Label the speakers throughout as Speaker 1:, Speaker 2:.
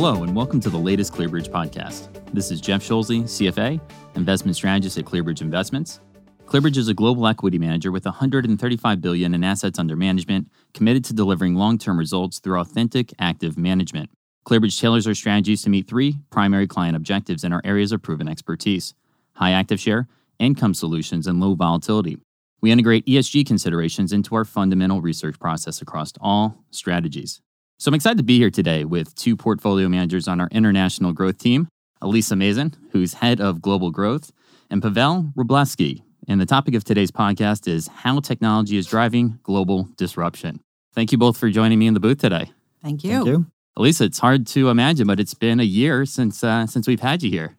Speaker 1: Hello, and welcome to the latest ClearBridge podcast. This is Jeff Schulze, CFA, investment strategist at ClearBridge Investments. ClearBridge is a global equity manager with 135 billion in assets under management, committed to delivering long-term results through authentic, active management. ClearBridge tailors our strategies to meet three primary client objectives in our areas of proven expertise: high active share, income solutions, and low volatility. We integrate ESG considerations into our fundamental research process across all strategies. So I'm excited to be here today with two portfolio managers on our international growth team, Elisa Mazen, who's head of global growth, and Pawel Wroblewski. And the topic of today's podcast is how technology is driving global disruption. Thank you both for joining me in the booth today.
Speaker 2: Thank you.
Speaker 3: Thank you.
Speaker 1: Elisa, it's hard to imagine, but it's been a year since uh, since we've had you here.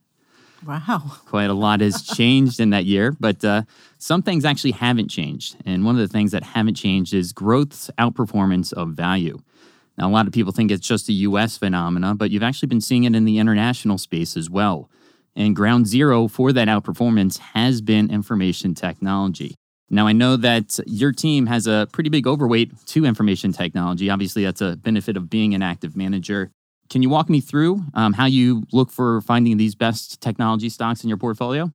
Speaker 2: Wow.
Speaker 1: Quite a lot has changed in that year, but uh, some things actually haven't changed. And one of the things that haven't changed is growth's outperformance of value. Now, a lot of people think it's just a US phenomena, but you've actually been seeing it in the international space as well. And ground zero for that outperformance has been information technology. Now, I know that your team has a pretty big overweight to information technology. Obviously, that's a benefit of being an active manager. Can you walk me through um, how you look for finding these best technology stocks in your portfolio?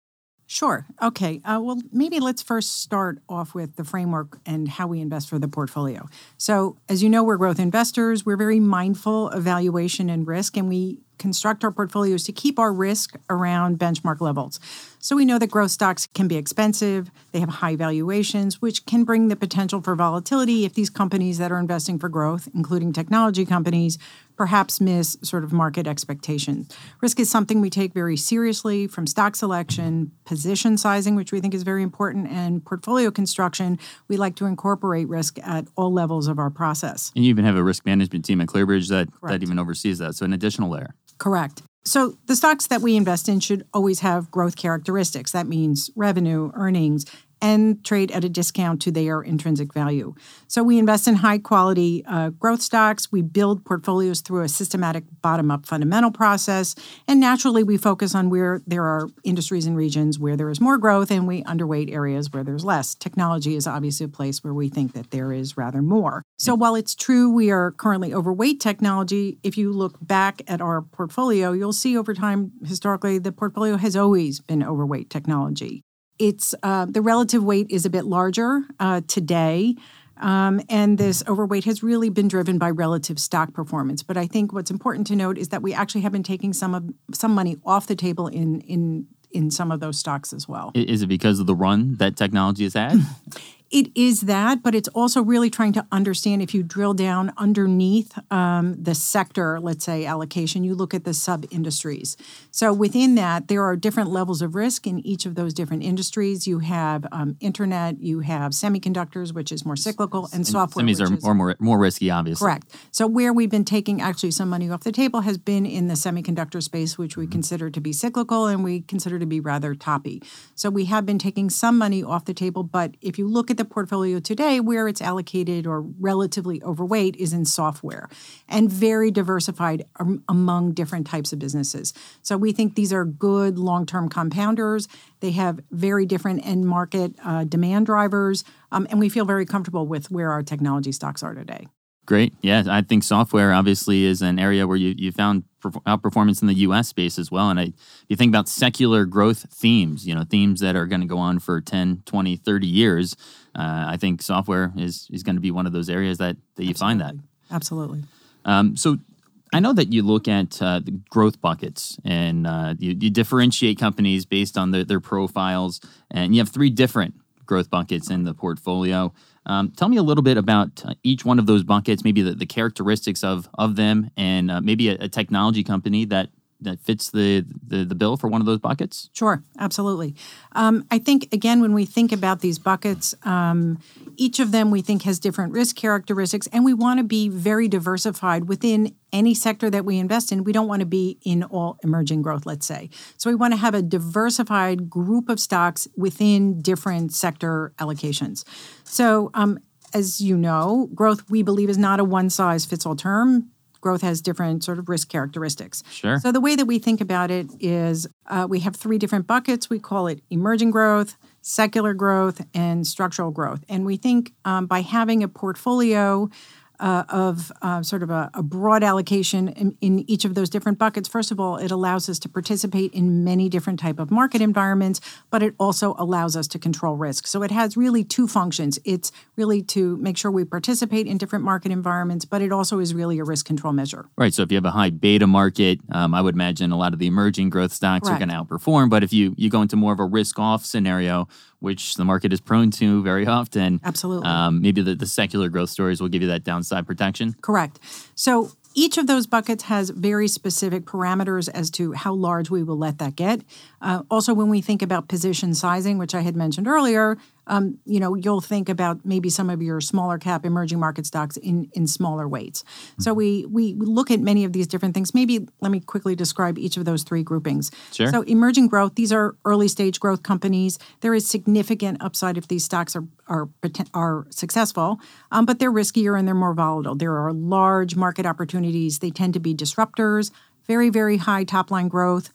Speaker 2: Sure. Okay. Uh, well, maybe let's first start off with the framework and how we invest for the portfolio. So, as you know, we're growth investors. We're very mindful of valuation and risk, and we construct our portfolios to keep our risk around benchmark levels. So we know that growth stocks can be expensive, they have high valuations, which can bring the potential for volatility if these companies that are investing for growth, including technology companies, perhaps miss sort of market expectations. Risk is something we take very seriously from stock selection, position sizing, which we think is very important, and portfolio construction. We like to incorporate risk at all levels of our process.
Speaker 1: And you even have a risk management team at ClearBridge that, that even oversees that. So, an additional layer.
Speaker 2: Correct. So the stocks that we invest in should always have growth characteristics. That means revenue, earnings, and trade at a discount to their intrinsic value. So we invest in high quality uh, growth stocks. We build portfolios through a systematic bottom up fundamental process. And naturally, we focus on where there are industries and regions where there is more growth, and we underweight areas where there's less. Technology is obviously a place where we think that there is rather more. So while it's true we are currently overweight technology, if you look back at our portfolio, you'll see over time, historically, the portfolio has always been overweight technology it's uh, the relative weight is a bit larger uh, today. Um, and this overweight has really been driven by relative stock performance. But I think what's important to note is that we actually have been taking some of some money off the table in in in some of those stocks as well.
Speaker 1: Is it because of the run that technology has had?
Speaker 2: It is that, but it's also really trying to understand if you drill down underneath um, the sector, let's say allocation, you look at the sub industries. So within that, there are different levels of risk in each of those different industries. You have um, internet, you have semiconductors, which is more cyclical, and software.
Speaker 1: Semis are
Speaker 2: is-
Speaker 1: more, more, more risky, obviously.
Speaker 2: Correct. So where we've been taking actually some money off the table has been in the semiconductor space, which we consider to be cyclical and we consider to be rather toppy. So we have been taking some money off the table, but if you look at the portfolio today, where it's allocated or relatively overweight is in software and very diversified am- among different types of businesses. So we think these are good long-term compounders. They have very different end market uh, demand drivers, um, and we feel very comfortable with where our technology stocks are today.
Speaker 1: Great. Yeah, I think software obviously is an area where you, you found perf- outperformance in the U.S. space as well. And I, you think about secular growth themes, you know, themes that are going to go on for 10, 20, 30 years. Uh, I think software is, is going to be one of those areas that, that you find that.
Speaker 2: Absolutely.
Speaker 1: Um, so I know that you look at uh, the growth buckets and uh, you, you differentiate companies based on their, their profiles, and you have three different growth buckets in the portfolio. Um, tell me a little bit about uh, each one of those buckets, maybe the, the characteristics of of them, and uh, maybe a, a technology company that that fits the, the the bill for one of those buckets.
Speaker 2: Sure, absolutely. Um, I think, again, when we think about these buckets, um, each of them we think has different risk characteristics, and we want to be very diversified within any sector that we invest in. We don't want to be in all emerging growth, let's say. So we want to have a diversified group of stocks within different sector allocations. So, um, as you know, growth we believe is not a one size fits all term. Growth has different sort of risk characteristics.
Speaker 1: Sure.
Speaker 2: So the way that we think about it is uh, we have three different buckets. We call it emerging growth, secular growth, and structural growth. And we think um, by having a portfolio uh, of uh, sort of a, a broad allocation in, in, each of those different buckets. First of all, it allows us to participate in many different type of market environments, but it also allows us to control risk. So it has really two functions. It's really to make sure we participate in different market environments, but it also is really a risk control measure.
Speaker 1: Right. So if you have a high beta market, um, I would imagine a lot of the emerging growth stocks Correct. are going to outperform. But if you you go into more of a risk off scenario, which the market is prone to very often.
Speaker 2: Absolutely. Um,
Speaker 1: maybe the, the secular growth stories will give you that downside protection.
Speaker 2: Correct. So each of those buckets has very specific parameters as to how large we will let that get. Uh, also, when we think about position sizing, which I had mentioned earlier, um, you know, you'll think about maybe some of your smaller cap emerging market stocks in in smaller weights. Mm-hmm. So we we look at many of these different things. Maybe let me quickly describe each of those three groupings.
Speaker 1: Sure.
Speaker 2: So emerging growth, these are early stage growth companies. There is significant upside if these stocks are are are successful, um, but they're riskier and they're more volatile. There are large market opportunities. They tend to be disruptors. Very very high top line growth.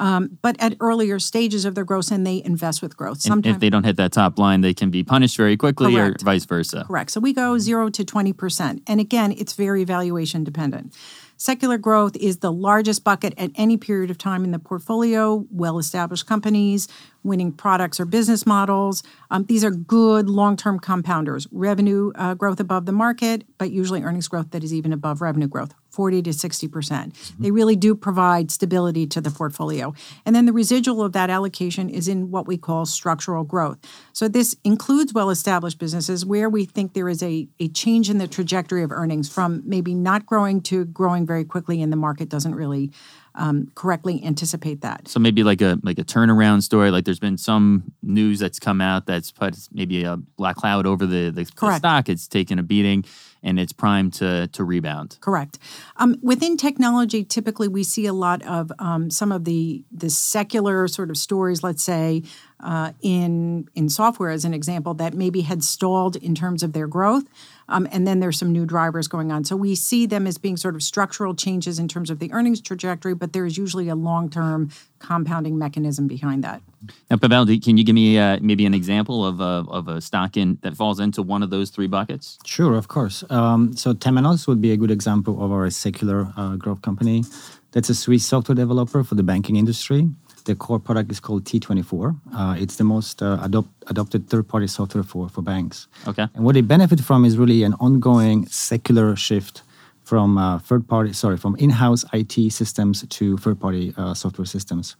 Speaker 2: Um, but at earlier stages of their growth, and they invest with growth.
Speaker 1: Sometimes, if they don't hit that top line, they can be punished very quickly,
Speaker 2: correct.
Speaker 1: or vice versa.
Speaker 2: Correct. So we go zero to twenty percent, and again, it's very valuation dependent. Secular growth is the largest bucket at any period of time in the portfolio. Well established companies, winning products or business models. Um, these are good long term compounders. Revenue uh, growth above the market, but usually earnings growth that is even above revenue growth. 40 to 60%. percent mm hmm They really do provide stability to the portfolio. And then the residual of that allocation is in what we call structural growth. So this includes well established businesses where we think there is a, a change in the trajectory of earnings from maybe not growing to growing very quickly and the market doesn't really um, correctly anticipate that.
Speaker 1: So maybe like a like a turnaround story. Like there's been some news that's come out that's put maybe a black cloud over the, the, the stock. It's taken a beating and it's primed to to rebound.
Speaker 2: Correct. Um, within technology, typically we see a lot of um, some of the the secular sort of stories. Let's say uh, in in software, as an example, that maybe had stalled in terms of their growth. Um, and then there's some new drivers going on. So we see them as being sort of structural changes in terms of the earnings trajectory, but there is usually a long term compounding mechanism behind that.
Speaker 1: Now, Pawel, can you give me uh, maybe an example of a, of a stock in, that falls into one of those three buckets?
Speaker 3: Sure, of course. Um, so Temenos would be a good example of our secular uh, growth company. That's a Swiss software developer for the banking industry. The core product is called T24. Uh, it's the most uh, adopt, adopted third-party software for, for banks.
Speaker 1: Okay.
Speaker 3: And what they benefit from is really an ongoing secular shift from uh, third-party, sorry, from in-house IT systems to third-party uh, software systems.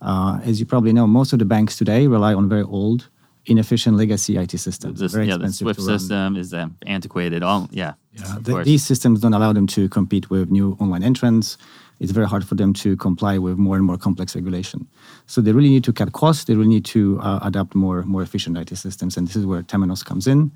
Speaker 3: Uh, as you probably know, most of the banks today rely on very old, inefficient legacy IT systems.
Speaker 1: This,
Speaker 3: very
Speaker 1: yeah, the Swift system is uh, antiquated. All yeah.
Speaker 3: Yeah, the, these systems don't allow them to compete with new online entrants it's very hard for them to comply with more and more complex regulation. So they really need to cut costs. They really need to uh, adapt more more efficient IT systems, and this is where Temenos comes in.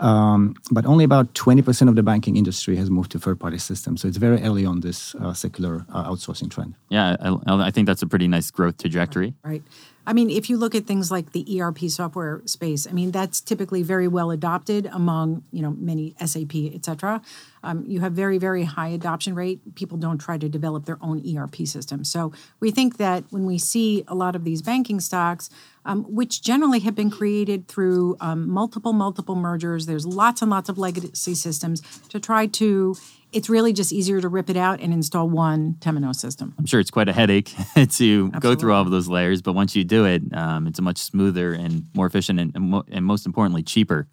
Speaker 3: Um, but only about 20% of the banking industry has moved to third-party systems. So it's very early on this uh, secular uh, outsourcing trend.
Speaker 1: Yeah, I, I, think that's a pretty nice growth trajectory.
Speaker 2: Right. I mean, if you look at things like the ERP software space, I mean, that's typically very well adopted among, you know, many SAP, et cetera. Um, you have very, very high adoption rate. People don't try to develop their own ERP system. So we think that when we see a lot of these banking stocks, um, which generally have been created through um, multiple, multiple mergers, there's lots and lots of legacy systems to try to it's really just easier to rip it out and install one Temenos system.
Speaker 1: I'm sure it's quite a headache to Absolutely. go through all of those layers, but once you do it, um, it's a much smoother and more efficient and, and, mo- and most importantly, cheaper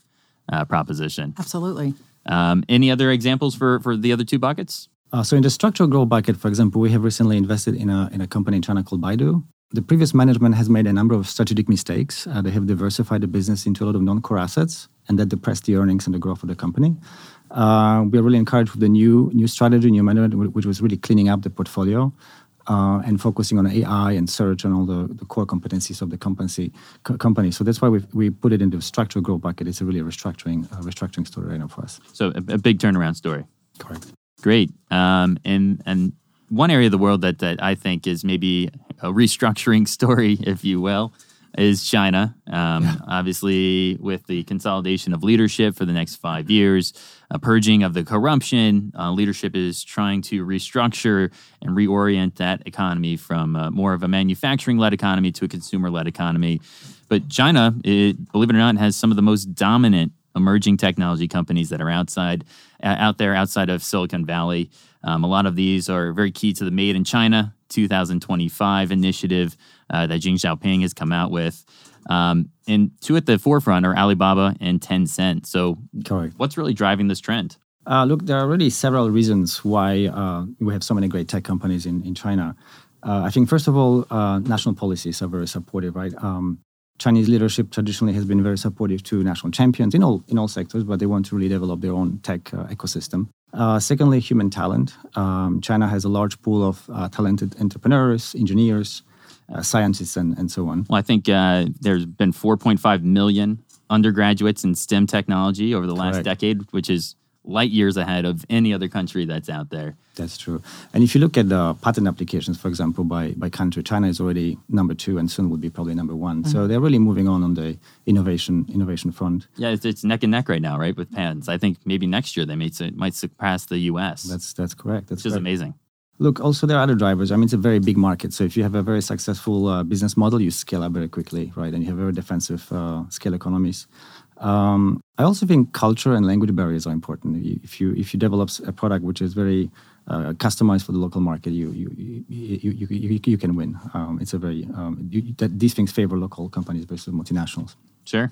Speaker 1: uh, proposition.
Speaker 2: Absolutely.
Speaker 1: Um, any other examples for, for the other two buckets?
Speaker 3: Uh, so in the structural growth bucket, for example, we have recently invested in a, in a company in China called Baidu. The previous management has made a number of strategic mistakes. Uh, they have diversified the business into a lot of non-core assets, and that depressed the earnings and the growth of the company. Uh, we are really encouraged with the new new strategy, new management, which was really cleaning up the portfolio uh, and focusing on AI and search and all the, the core competencies of the company. Co- company. So that's why we we put it into the structural growth bucket. It's a really restructuring uh, restructuring story right now for us.
Speaker 1: So a, a big turnaround story.
Speaker 3: Correct.
Speaker 1: Great. Um, and and one area of the world that that I think is maybe a restructuring story, if you will, is China. Um, yeah. Obviously, with the consolidation of leadership for the next five years, a purging of the corruption, uh, leadership is trying to restructure and reorient that economy from uh, more of a manufacturing led economy to a consumer led economy. But China, it, believe it or not, has some of the most dominant emerging technology companies that are outside, uh, out there outside of Silicon Valley. Um, a lot of these are very key to the Made in China 2025 initiative uh, that Xi Jinping has come out with. Um, and two at the forefront are Alibaba and Tencent. So,
Speaker 3: Correct.
Speaker 1: what's really driving this trend?
Speaker 3: Uh, look, there are really several reasons why uh, we have so many great tech companies in, in China. Uh, I think, first of all, uh, national policies are very supportive, right? Um, Chinese leadership traditionally has been very supportive to national champions in all in all sectors, but they want to really develop their own tech uh, ecosystem. Uh, secondly, human talent. Um, China has a large pool of uh, talented entrepreneurs, engineers, uh, scientists, and, and so on.
Speaker 1: Well, I think uh, there's been 4.5 million undergraduates in STEM technology over the last
Speaker 3: Correct.
Speaker 1: decade, which is light years ahead of any other country that's out there.
Speaker 3: That's true. And if you look at the patent applications, for example, by, by country, China is already number two and soon will be probably number one. So they're really moving on on the innovation innovation front.
Speaker 1: Yeah, it's, it's neck and neck right now, right, with patents. I think maybe next year they may, might surpass the U.S.,
Speaker 3: That's that's correct. That's
Speaker 1: which is amazing.
Speaker 3: Look, also there are other drivers. I mean, it's a very big market. So if you have a very successful uh, business model, you scale up very quickly, right? And you have very defensive uh, scale economies. Um, I also think culture and language barriers are important. If you if you develop a product which is very uh, customized for the local market, you you you, you, you, you, can win. Um, it's a very um, you, that these things favor local companies versus multinationals.
Speaker 1: Sure.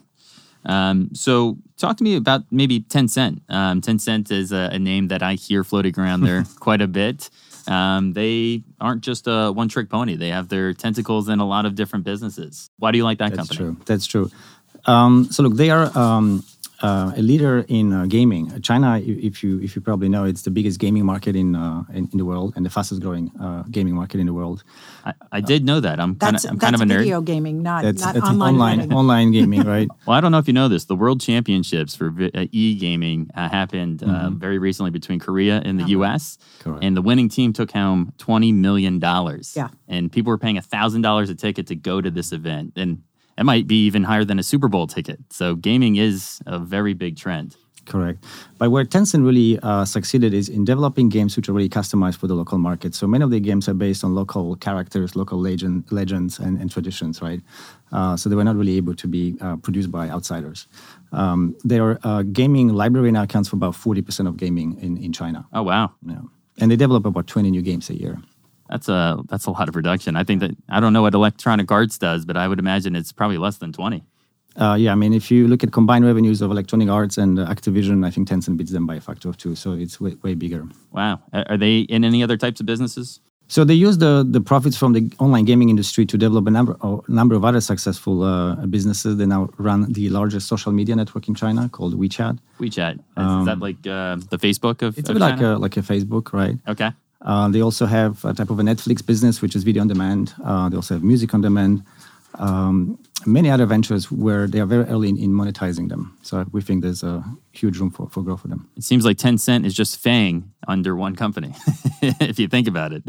Speaker 1: Um, so, talk to me about maybe Tencent. Um, Tencent is a, a name that I hear floating around there quite a bit. Um, they aren't just a one trick pony, they have their tentacles in a lot of different businesses. Why do you like that
Speaker 3: That's
Speaker 1: company?
Speaker 3: That's true. That's true. Um, so look, they are um, uh, a leader in uh, gaming. China, if you if you probably know, it's the biggest gaming market in uh, in, in the world and the fastest growing uh, gaming market in the world.
Speaker 1: I, I did know that. I'm kind of I'm kind
Speaker 2: that's
Speaker 1: of a nerd.
Speaker 2: video gaming, not
Speaker 3: That's,
Speaker 2: not
Speaker 3: that's
Speaker 2: online.
Speaker 3: online online gaming, right?
Speaker 1: Well, I don't know if you know this. The World Championships for uh, e-gaming uh, happened uh, very recently between Korea and the U.S.
Speaker 3: Correct.
Speaker 1: And the winning team took home twenty million dollars.
Speaker 2: Yeah.
Speaker 1: and people were paying thousand dollars a ticket to go to this event, and it might be even higher than a Super Bowl ticket. So gaming is a very big trend.
Speaker 3: Correct. But where Tencent really uh, succeeded is in developing games which are really customized for the local market. So many of the games are based on local characters, local legend, legends, and, and traditions, right? Uh, so they were not really able to be uh, produced by outsiders. Um, their uh, gaming library now accounts for about 40% of gaming in, in China.
Speaker 1: Oh wow,
Speaker 3: Yeah. And they develop about 20 new games a year.
Speaker 1: That's a that's a lot of production. I think that I don't know what Electronic Arts does, but I would imagine it's probably less than twenty.
Speaker 3: Uh, yeah, I mean, if you look at combined revenues of Electronic Arts and uh, Activision, I think Tencent beats them by a factor of two. So it's way, way bigger.
Speaker 1: Wow, are they in any other types of businesses?
Speaker 3: So they use the, the profits from the online gaming industry to develop a number a number of other successful uh, businesses. They now run the largest social media network in China called WeChat.
Speaker 1: WeChat is, is that like uh, the Facebook of,
Speaker 3: It's
Speaker 1: of
Speaker 3: a bit like
Speaker 1: China?
Speaker 3: a like a Facebook, right?
Speaker 1: okay.
Speaker 3: Uh, they also have a type of a Netflix business, which is video on demand. Uh, they also have music on demand. Um, many other ventures where they are very early in, in monetizing them. So we think there's a huge room for, for growth for them.
Speaker 1: It seems like Tencent is just FANG under one company, if you think about it.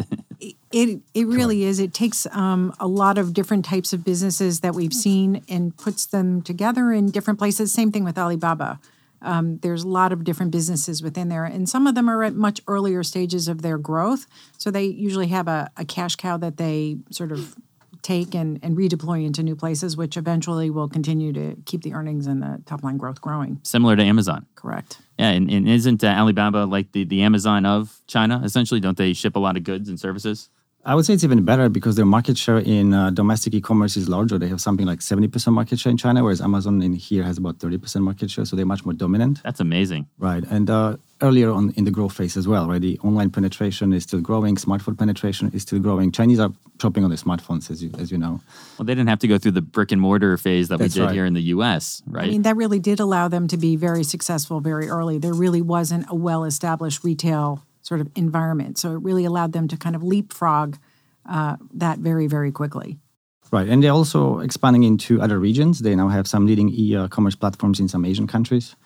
Speaker 2: It it really is. It takes um, a lot of different types of businesses that we've seen and puts them together in different places. Same thing with Alibaba. Um, there's a lot of different businesses within there, and some of them are at much earlier stages of their growth. So they usually have a, a cash cow that they sort of take and, and redeploy into new places, which eventually will continue to keep the earnings and the top line growth growing.
Speaker 1: Similar to Amazon.
Speaker 2: Correct.
Speaker 1: Yeah, and, and isn't uh, Alibaba like the, the Amazon of China? Essentially, don't they ship a lot of goods and services?
Speaker 3: I would say it's even better because their market share in uh, domestic e-commerce is larger. They have something like 70% market share in China, whereas Amazon in here has about 30% market share. So they're much more dominant.
Speaker 1: That's amazing.
Speaker 3: Right. And uh, earlier on in the growth phase as well, right? The online penetration is still growing. Smartphone penetration is still growing. Chinese are shopping on their smartphones, as you, as you know.
Speaker 1: Well, they didn't have to go through the brick and mortar phase that
Speaker 3: That's
Speaker 1: we did
Speaker 3: right.
Speaker 1: here in the U.S., right?
Speaker 2: I mean, that really did allow them to be very successful very early. There really wasn't a well established retail sort of environment. So it really allowed them to kind of leapfrog uh, that very, very quickly.
Speaker 3: Right. And they're also expanding into other regions. They now have some leading e-commerce platforms in some Asian countries.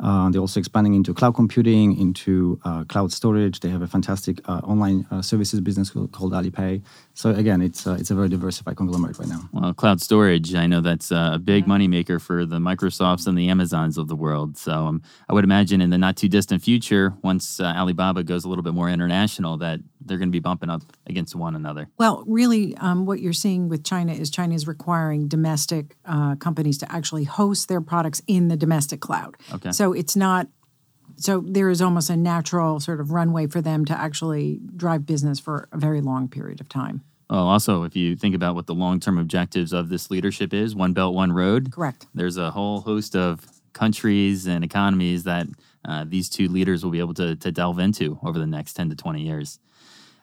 Speaker 3: Uh, they're also expanding into cloud computing, into uh, cloud storage. They have a fantastic uh, online uh, services business called, called Alipay. So again, it's uh, it's a very diversified conglomerate right now.
Speaker 1: well, cloud storage, I know that's uh, a big moneymaker for the Microsofts and the Amazons of the world. So um, I would imagine in the not too distant future, once uh, Alibaba goes a little bit more international, that they're going to be bumping up against one another.
Speaker 2: Well, really, um, what you're seeing with China is China is requiring domestic uh, companies to actually host their products in the domestic cloud.
Speaker 1: Okay.
Speaker 2: So it's not. So there is almost a natural sort of runway for them to actually drive business for a very long period of time.
Speaker 1: Well, also, if you think about what the long term objectives of this leadership is, one belt, one road.
Speaker 2: Correct.
Speaker 1: There's a whole host of countries and economies that uh, these two leaders will be able to, to delve into over the next 10 to 20 years.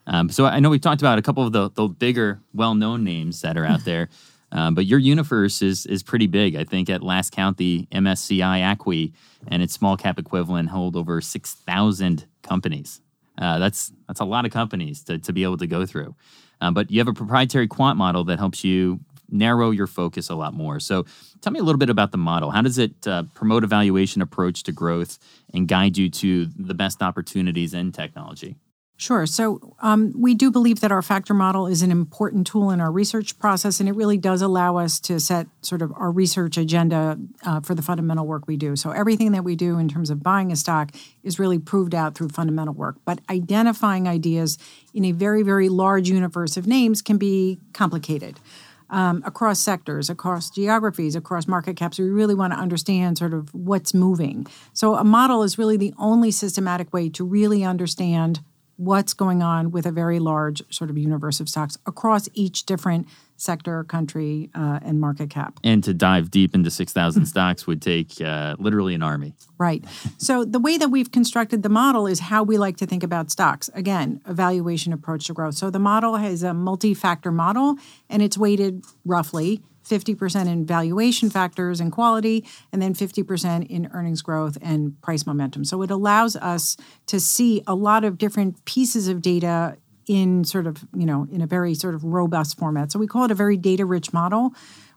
Speaker 1: Um, so I know we've talked about a couple of the, the bigger, well known names that are out there. Um, but your universe is is pretty big. I think at last count, the MSCI ACWI and its small cap equivalent hold over six thousand companies. Uh, that's that's a lot of companies to, to be able to go through. Um, but you have a proprietary quant model that helps you narrow your focus a lot more. So tell me a little bit about the model. How does it uh, promote a valuation approach to growth and guide you to the best opportunities in technology?
Speaker 2: Sure. So um, we do believe that our factor model is an important tool in our research process, and it really does allow us to set sort of our research agenda uh, for the fundamental work we do. So everything that we do in terms of buying a stock is really proved out through fundamental work. But identifying ideas in a very, very large universe of names can be complicated. Um, across sectors, across geographies, across market caps. We really want to understand sort of what's moving. So, a model is really the only systematic way to really understand what's going on with a very large sort of universe of stocks across each different sector, country, uh, and market cap.
Speaker 1: And to dive deep into 6,000 stocks would take uh, literally an army.
Speaker 2: Right. So the way that we've constructed the model is how we like to think about stocks. Again, evaluation approach to growth. So the model has a multi factor model, and it's weighted roughly 50% in valuation factors and quality, and then 50% in earnings growth and price momentum. So it allows us to see a lot of different pieces of data in sort of, you know, in a very sort of robust format. So we call it a very data rich model.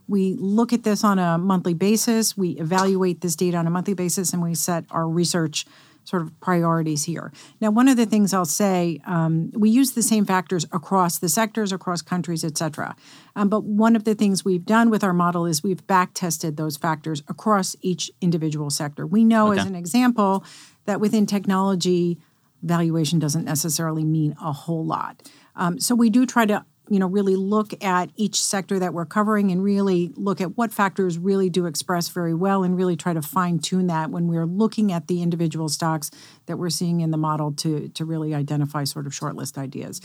Speaker 2: We look at this on a monthly basis, we evaluate this data on a monthly basis, and we set our research sort of priorities here. Now, one of the things I'll say, um, we use the same factors across the sectors, across countries, et cetera. Um, but one of the things we've done with our model is we've back tested those factors across each individual sector. We know,
Speaker 1: Okay.
Speaker 2: as an example, that within technology, valuation doesn't necessarily mean a whole lot. Um, so we do try to you know really look at each sector that we're covering and really look at what factors really do express very well and really try to fine tune that when we're looking at the individual stocks that we're seeing in the model to to really identify sort of shortlist ideas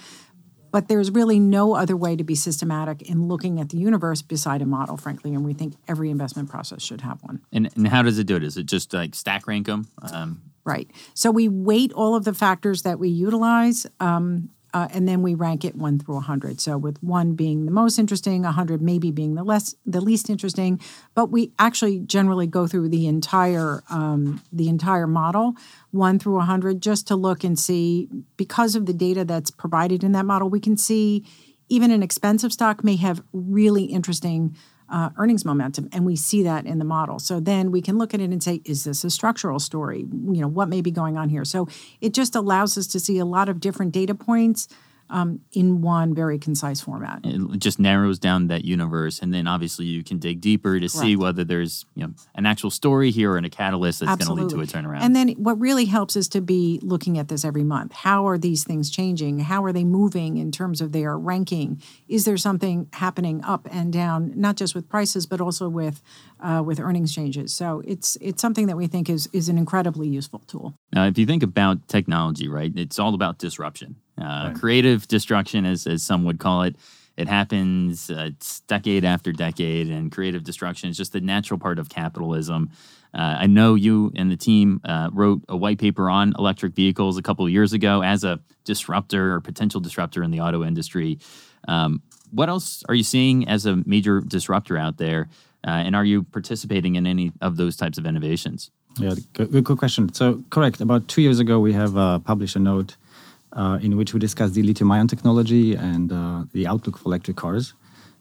Speaker 2: but there's really no other way to be systematic in looking at the universe beside a model frankly and we think every investment process should have one
Speaker 1: And, and how does it do it? Is it just like stack rank them? Um,
Speaker 2: Right. So we weight all of the factors that we utilize, um, uh, and then we rank it one through hundred. So with one being the most interesting, hundred maybe being the less, the least interesting. But we actually generally go through the entire um, the entire model, one through hundred, just to look and see because of the data that's provided in that model, we can see even an expensive stock may have really interesting uh, earnings momentum, and we see that in the model. So then we can look at it and say, is this a structural story? You know, what may be going on here? So it just allows us to see a lot of different data points um, in one very concise format.
Speaker 1: it just narrows down that universe, and then obviously you can dig deeper to see whether there's you know an actual story here and a catalyst that's going to lead to a turnaround.
Speaker 2: And then what really helps is to be looking at this every month. How are these things changing? How are they moving in terms of their ranking? Is there something happening up and down, not just with prices, but also with uh, with earnings changes? So it's it's something that we think is is an incredibly useful tool.
Speaker 1: Now, if you think about technology, right, it's all about disruption, uh, creative destruction, as, as some would call it. It happens uh, it's decade after decade, and creative destruction is just the natural part of capitalism. Uh, I know you and the team uh, wrote a white paper on electric vehicles a couple of years ago as a disruptor or potential disruptor in the auto industry. Um, what else are you seeing as a major disruptor out there? Uh, and are you participating in any of those types of innovations?
Speaker 3: Yeah, good, good, question. So, correct. About two years ago, we have uh, published a note uh, in which we discussed the lithium-ion technology and uh, the outlook for electric cars.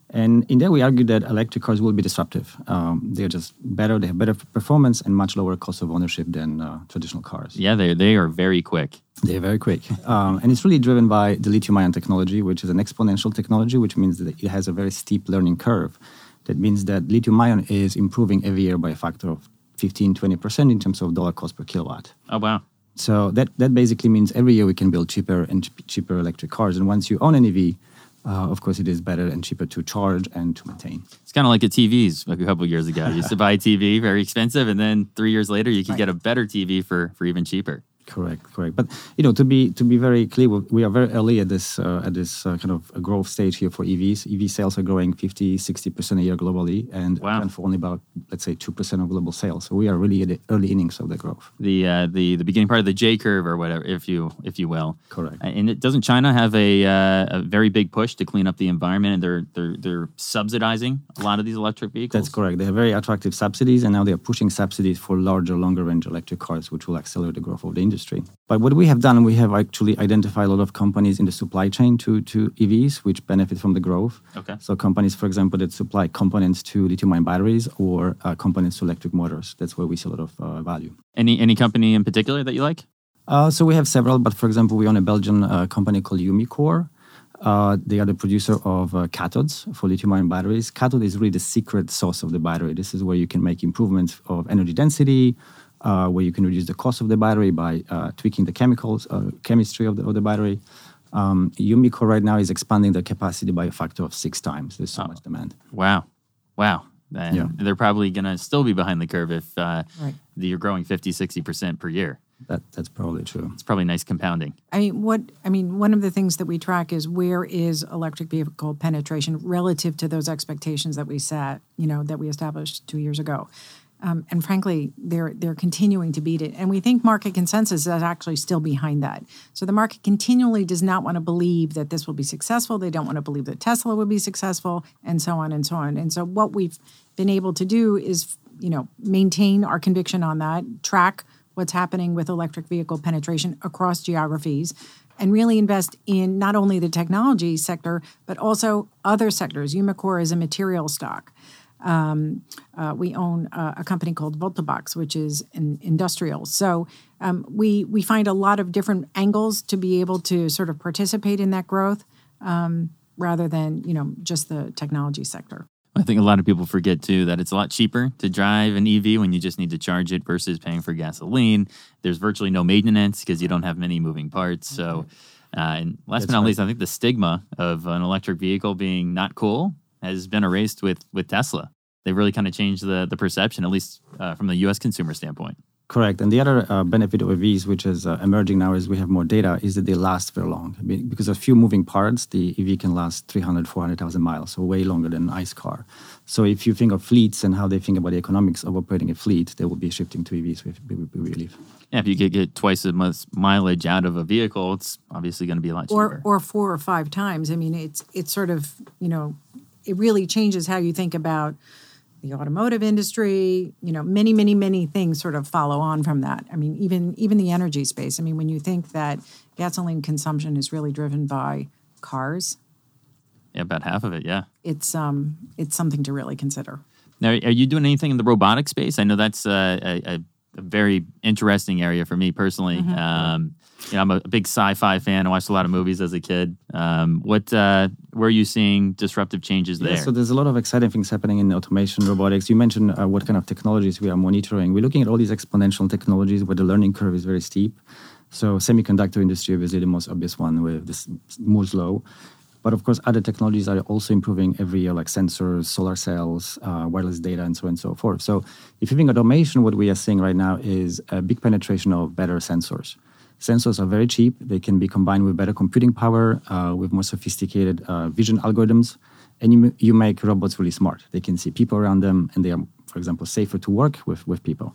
Speaker 3: And in there, we argued that electric cars will be disruptive. Um, they're just better; they have better performance and much lower cost of ownership than uh, traditional cars.
Speaker 1: Yeah, they they are very quick.
Speaker 3: They're very quick. Um, and it's really driven by the lithium ion technology, which is an exponential technology, which means that it has a very steep learning curve. That means that lithium ion is improving every year by a factor of 15, 20% in terms of dollar cost per kilowatt.
Speaker 1: Oh wow.
Speaker 3: So that, that basically means every year we can build cheaper and cheaper electric cars. And once you own an EV, uh, of course, it is better and cheaper to charge and to maintain.
Speaker 1: It's kind of like a TVs like a couple years ago. You used to buy a TV very expensive, and then three years later, you could right. get a better TV for, for even cheaper.
Speaker 3: Correct, correct. But you know, to be to be very clear, we are very early at this uh, at this uh, kind of growth stage here for EVs. EV sales are growing 50, 60 percent a year globally, and
Speaker 1: wow.
Speaker 3: account for only about let's say two percent of global sales. So we are really at the early innings of the growth.
Speaker 1: The uh, the the beginning part of the J curve, or whatever, if you if you will.
Speaker 3: Correct.
Speaker 1: And it, doesn't China have a uh, a very big push to clean up the environment, and they're they're they're subsidizing a lot of these electric vehicles.
Speaker 3: That's correct. They have very attractive subsidies, and now they are pushing subsidies for larger, longer range electric cars, which will accelerate the growth of the industry. But what we have done, we have actually identified a lot of companies in the supply chain to, to EVs, which benefit from the growth.
Speaker 1: Okay.
Speaker 3: So companies, for example, that supply components to lithium-ion batteries or uh, components to electric motors. That's where we see a lot of uh, value.
Speaker 1: Any any company in particular that you like?
Speaker 3: Uh, so we have several, but for example, we own a Belgian uh, company called Umicore. Uh, they are the producer of uh, cathodes for lithium-ion batteries. Cathode is really the secret sauce of the battery. This is where you can make improvements of energy density, uh, where you can reduce the cost of the battery by uh, tweaking the chemicals, uh, chemistry of the, of the battery. Um, Umicore right now is expanding the capacity by a factor of six times. There's so oh. much demand.
Speaker 1: Wow, wow. And yeah. they're probably going to still be behind the curve if uh, right. you're growing 50, 60% per year.
Speaker 3: That, that's probably true.
Speaker 1: It's probably nice compounding.
Speaker 2: I mean, what I mean, one of the things that we track is where is electric vehicle penetration relative to those expectations that we set, you know, that we established two years ago. Um, and frankly, they're they're continuing to beat it. And we think market consensus is actually still behind that. So the market continually does not want to believe that this will be successful. They don't want to believe that Tesla will be successful, and so on and so on. And so what we've been able to do is, you know, maintain our conviction on that, track what's happening with electric vehicle penetration across geographies, and really invest in not only the technology sector but also other sectors. Umicore is a material stock. Um, uh, we own uh, a company called Voltabox, which is an industrial. So um, we we find a lot of different angles to be able to sort of participate in that growth, um, rather than you know just the technology sector.
Speaker 1: I think a lot of people forget too that it's a lot cheaper to drive an EV when you just need to charge it versus paying for gasoline. There's virtually no maintenance because you don't have many moving parts. So, uh, and last That's but not right. least, I think the stigma of an electric vehicle being not cool has been erased with with Tesla. They've really kind of changed the the perception, at least uh, from the U.S. consumer standpoint.
Speaker 3: Correct. And the other uh, benefit of EVs, which is uh, emerging now as we have more data, is that they last very long. I mean, because of few moving parts, the EV can last 300, 400,000 miles, so way longer than an ICE car. So if you think of fleets and how they think about the economics of operating a fleet, they will be shifting to EVs, we, we, we believe.
Speaker 1: Yeah, if you could get twice as much mileage out of a vehicle, it's obviously going to be a lot cheaper.
Speaker 2: Or, or four or five times. I mean, it's it's sort of, you know, it really changes how you think about – the automotive industry, you know, many, many, many things sort of follow on from that. I mean, even even the energy space. I mean, when you think that gasoline consumption is really driven by cars,
Speaker 1: yeah, about half of it, yeah,
Speaker 2: it's um, it's something to really consider.
Speaker 1: Now, are you doing anything in the robotic space? I know that's uh, a, a, a very interesting area for me personally. Mm-hmm. Um, you know, I'm a big sci-fi fan. I watched a lot of movies as a kid. Um, what uh, where are you seeing disruptive changes there?
Speaker 3: Yeah, so there's a lot of exciting things happening in automation, robotics. You mentioned uh, what kind of technologies we are monitoring. We're looking at all these exponential technologies where the learning curve is very steep. So semiconductor industry is the most obvious one with this Moore's law. But of course, other technologies are also improving every year, like sensors, solar cells, uh, wireless data, and so on and so forth. So if you think automation, what we are seeing right now is a big penetration of better sensors. Sensors are very cheap. They can be combined with better computing power, uh, with more sophisticated uh, vision algorithms, and you, you make robots really smart. They can see people around them, and they are, for example, safer to work with, with people.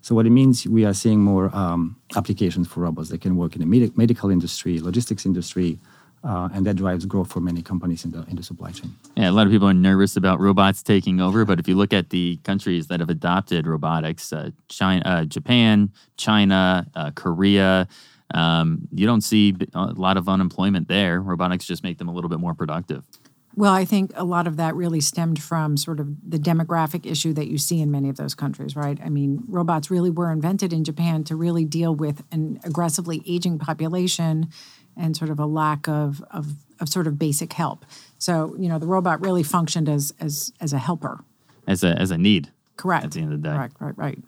Speaker 3: So what it means, we are seeing more um, applications for robots. They can work in the med- medical industry, logistics industry, uh, and that drives growth for many companies in the in the supply chain.
Speaker 1: Yeah, a lot of people are nervous about robots taking over, but if you look at the countries that have adopted robotics, uh, China, uh, Japan, China, uh, Korea, um, you don't see a lot of unemployment there. Robotics just make them a little bit more productive.
Speaker 2: Well, I think a lot of that really stemmed from sort of the demographic issue that you see in many of those countries, right? I mean, robots really were invented in Japan to really deal with an aggressively aging population and sort of a lack of, of, of sort of basic help. So, you know, the robot really functioned as as as a helper.
Speaker 1: As a as a need.
Speaker 2: Correct.
Speaker 1: At the end of the day.
Speaker 2: Correct, right, right.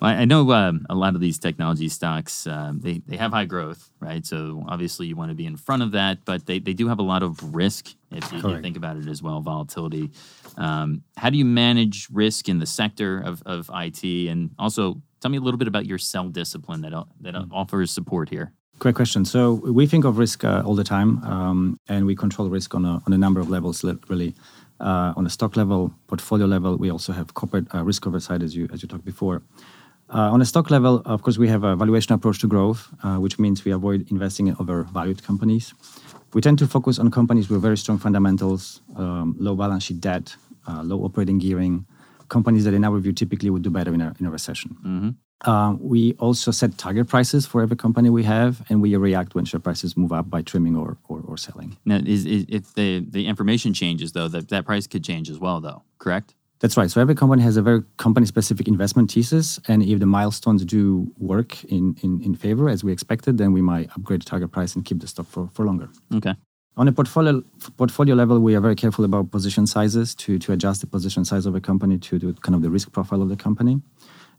Speaker 1: Well, I know um, a lot of these technology stocks, um, they, they have high growth, right? So obviously you want to be in front of that, but they, they do have a lot of risk if you, you think about it as well, volatility. Um, how do you manage risk in the sector of, of IT? And also tell me a little bit about your sell discipline that, that mm. offers support here.
Speaker 3: Great question. So we think of risk uh, all the time, um, and we control risk on a, on a number of levels, really. Uh, on a stock level, portfolio level, we also have corporate uh, risk oversight, as you as you talked before. Uh, on a stock level, of course, we have a valuation approach to growth, uh, which means we avoid investing in overvalued companies. We tend to focus on companies with very strong fundamentals, um, low balance sheet debt, uh, low operating gearing, companies that, in our view, typically would do better in a, in a recession. Mm-hmm. Uh, we also set target prices for every company we have, and we react when share prices move up by trimming or, or, or selling.
Speaker 1: Now, is, is, if the, the information changes, though, that, that price could change as well, though, correct?
Speaker 3: That's right. So every company has a very company-specific investment thesis, and if the milestones do work in, in, in favor as we expected, then we might upgrade the target price and keep the stock for, for longer.
Speaker 1: Okay.
Speaker 3: On a portfolio portfolio level, we are very careful about position sizes to to adjust the position size of a company to, to kind of the risk profile of the company.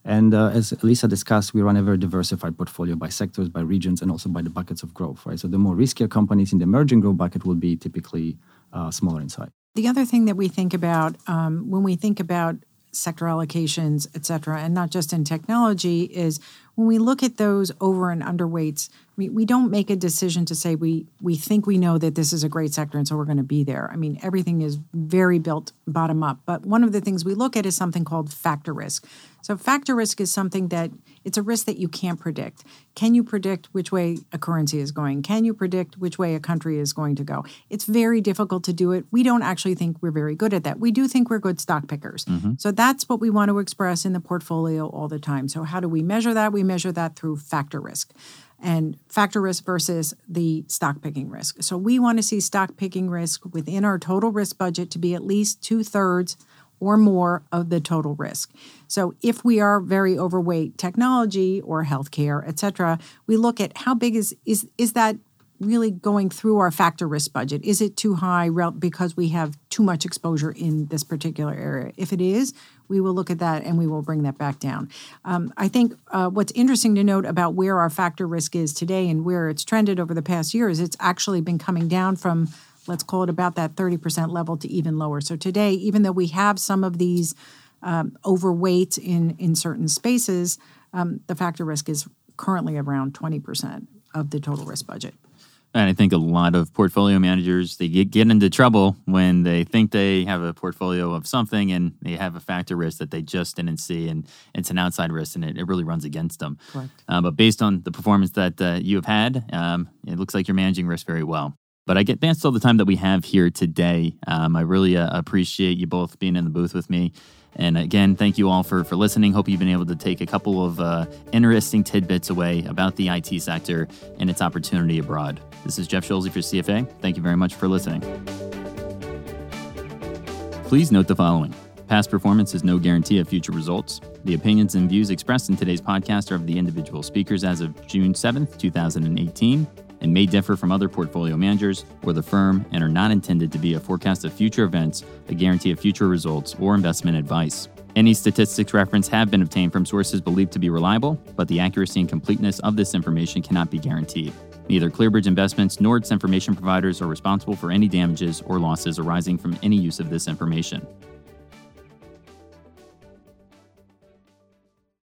Speaker 3: And uh, as Lisa discussed, we run a very diversified portfolio by sectors, by regions, and also by the buckets of growth. Right. So the more riskier companies in the emerging growth bucket will be typically uh, smaller in size.
Speaker 2: The other thing that we think about um, when we think about sector allocations, et cetera, and not just in technology, is when we look at those over and underweights, we, we don't make a decision to say we we think we know that this is a great sector and so we're going to be there. I mean, everything is very built bottom up. But one of the things we look at is something called factor risk. So factor risk is something that it's a risk that you can't predict. Can you predict which way a currency is going? Can you predict which way a country is going to go? It's very difficult to do it. We don't actually think we're very good at that. We do think we're good stock pickers. Mm-hmm. So that's what we want to express in the portfolio all the time. So how do we measure that? We measure that through factor risk and factor risk versus the stock picking risk. So we want to see stock picking risk within our total risk budget to be at least two thirds or more of the total risk. So if we are very overweight technology or healthcare, et cetera, we look at how big is is is that really going through our factor risk budget? Is it too high because we have too much exposure in this particular area? If it is, we will look at that and we will bring that back down. Um, I think uh, what's interesting to note about where our factor risk is today and where it's trended over the past years, is it's actually been coming down from let's call it about that 30% level to even lower. So today, even though we have some of these um, overweight in, in certain spaces, um, the factor risk is currently around 20% of the total risk budget.
Speaker 1: And I think a lot of portfolio managers they get, get into trouble when they think they have a portfolio of something and they have a factor risk that they just didn't see, and it's an outside risk, and it, it really runs against them.
Speaker 2: Correct.
Speaker 1: Uh, but based on the performance that uh, you have had, um, it looks like you're managing risk very well. But I get that's all the time that we have here today. Um, I really uh, appreciate you both being in the booth with me. And again, thank you all for, for listening. Hope you've been able to take a couple of uh, interesting tidbits away about the IT sector and its opportunity abroad. This is Jeff Schulze for CFA. Thank you very much for listening. Please note the following Past performance is no guarantee of future results. The opinions and views expressed in today's podcast are of the individual speakers as of June 7th, 2018 and may differ from other portfolio managers or the firm and are not intended to be a forecast of future events, a guarantee of future results, or investment advice. Any statistics referenced have been obtained from sources believed to be reliable, but the accuracy and completeness of this information cannot be guaranteed. Neither ClearBridge Investments nor its information providers are responsible for any damages or losses arising from any use of this information.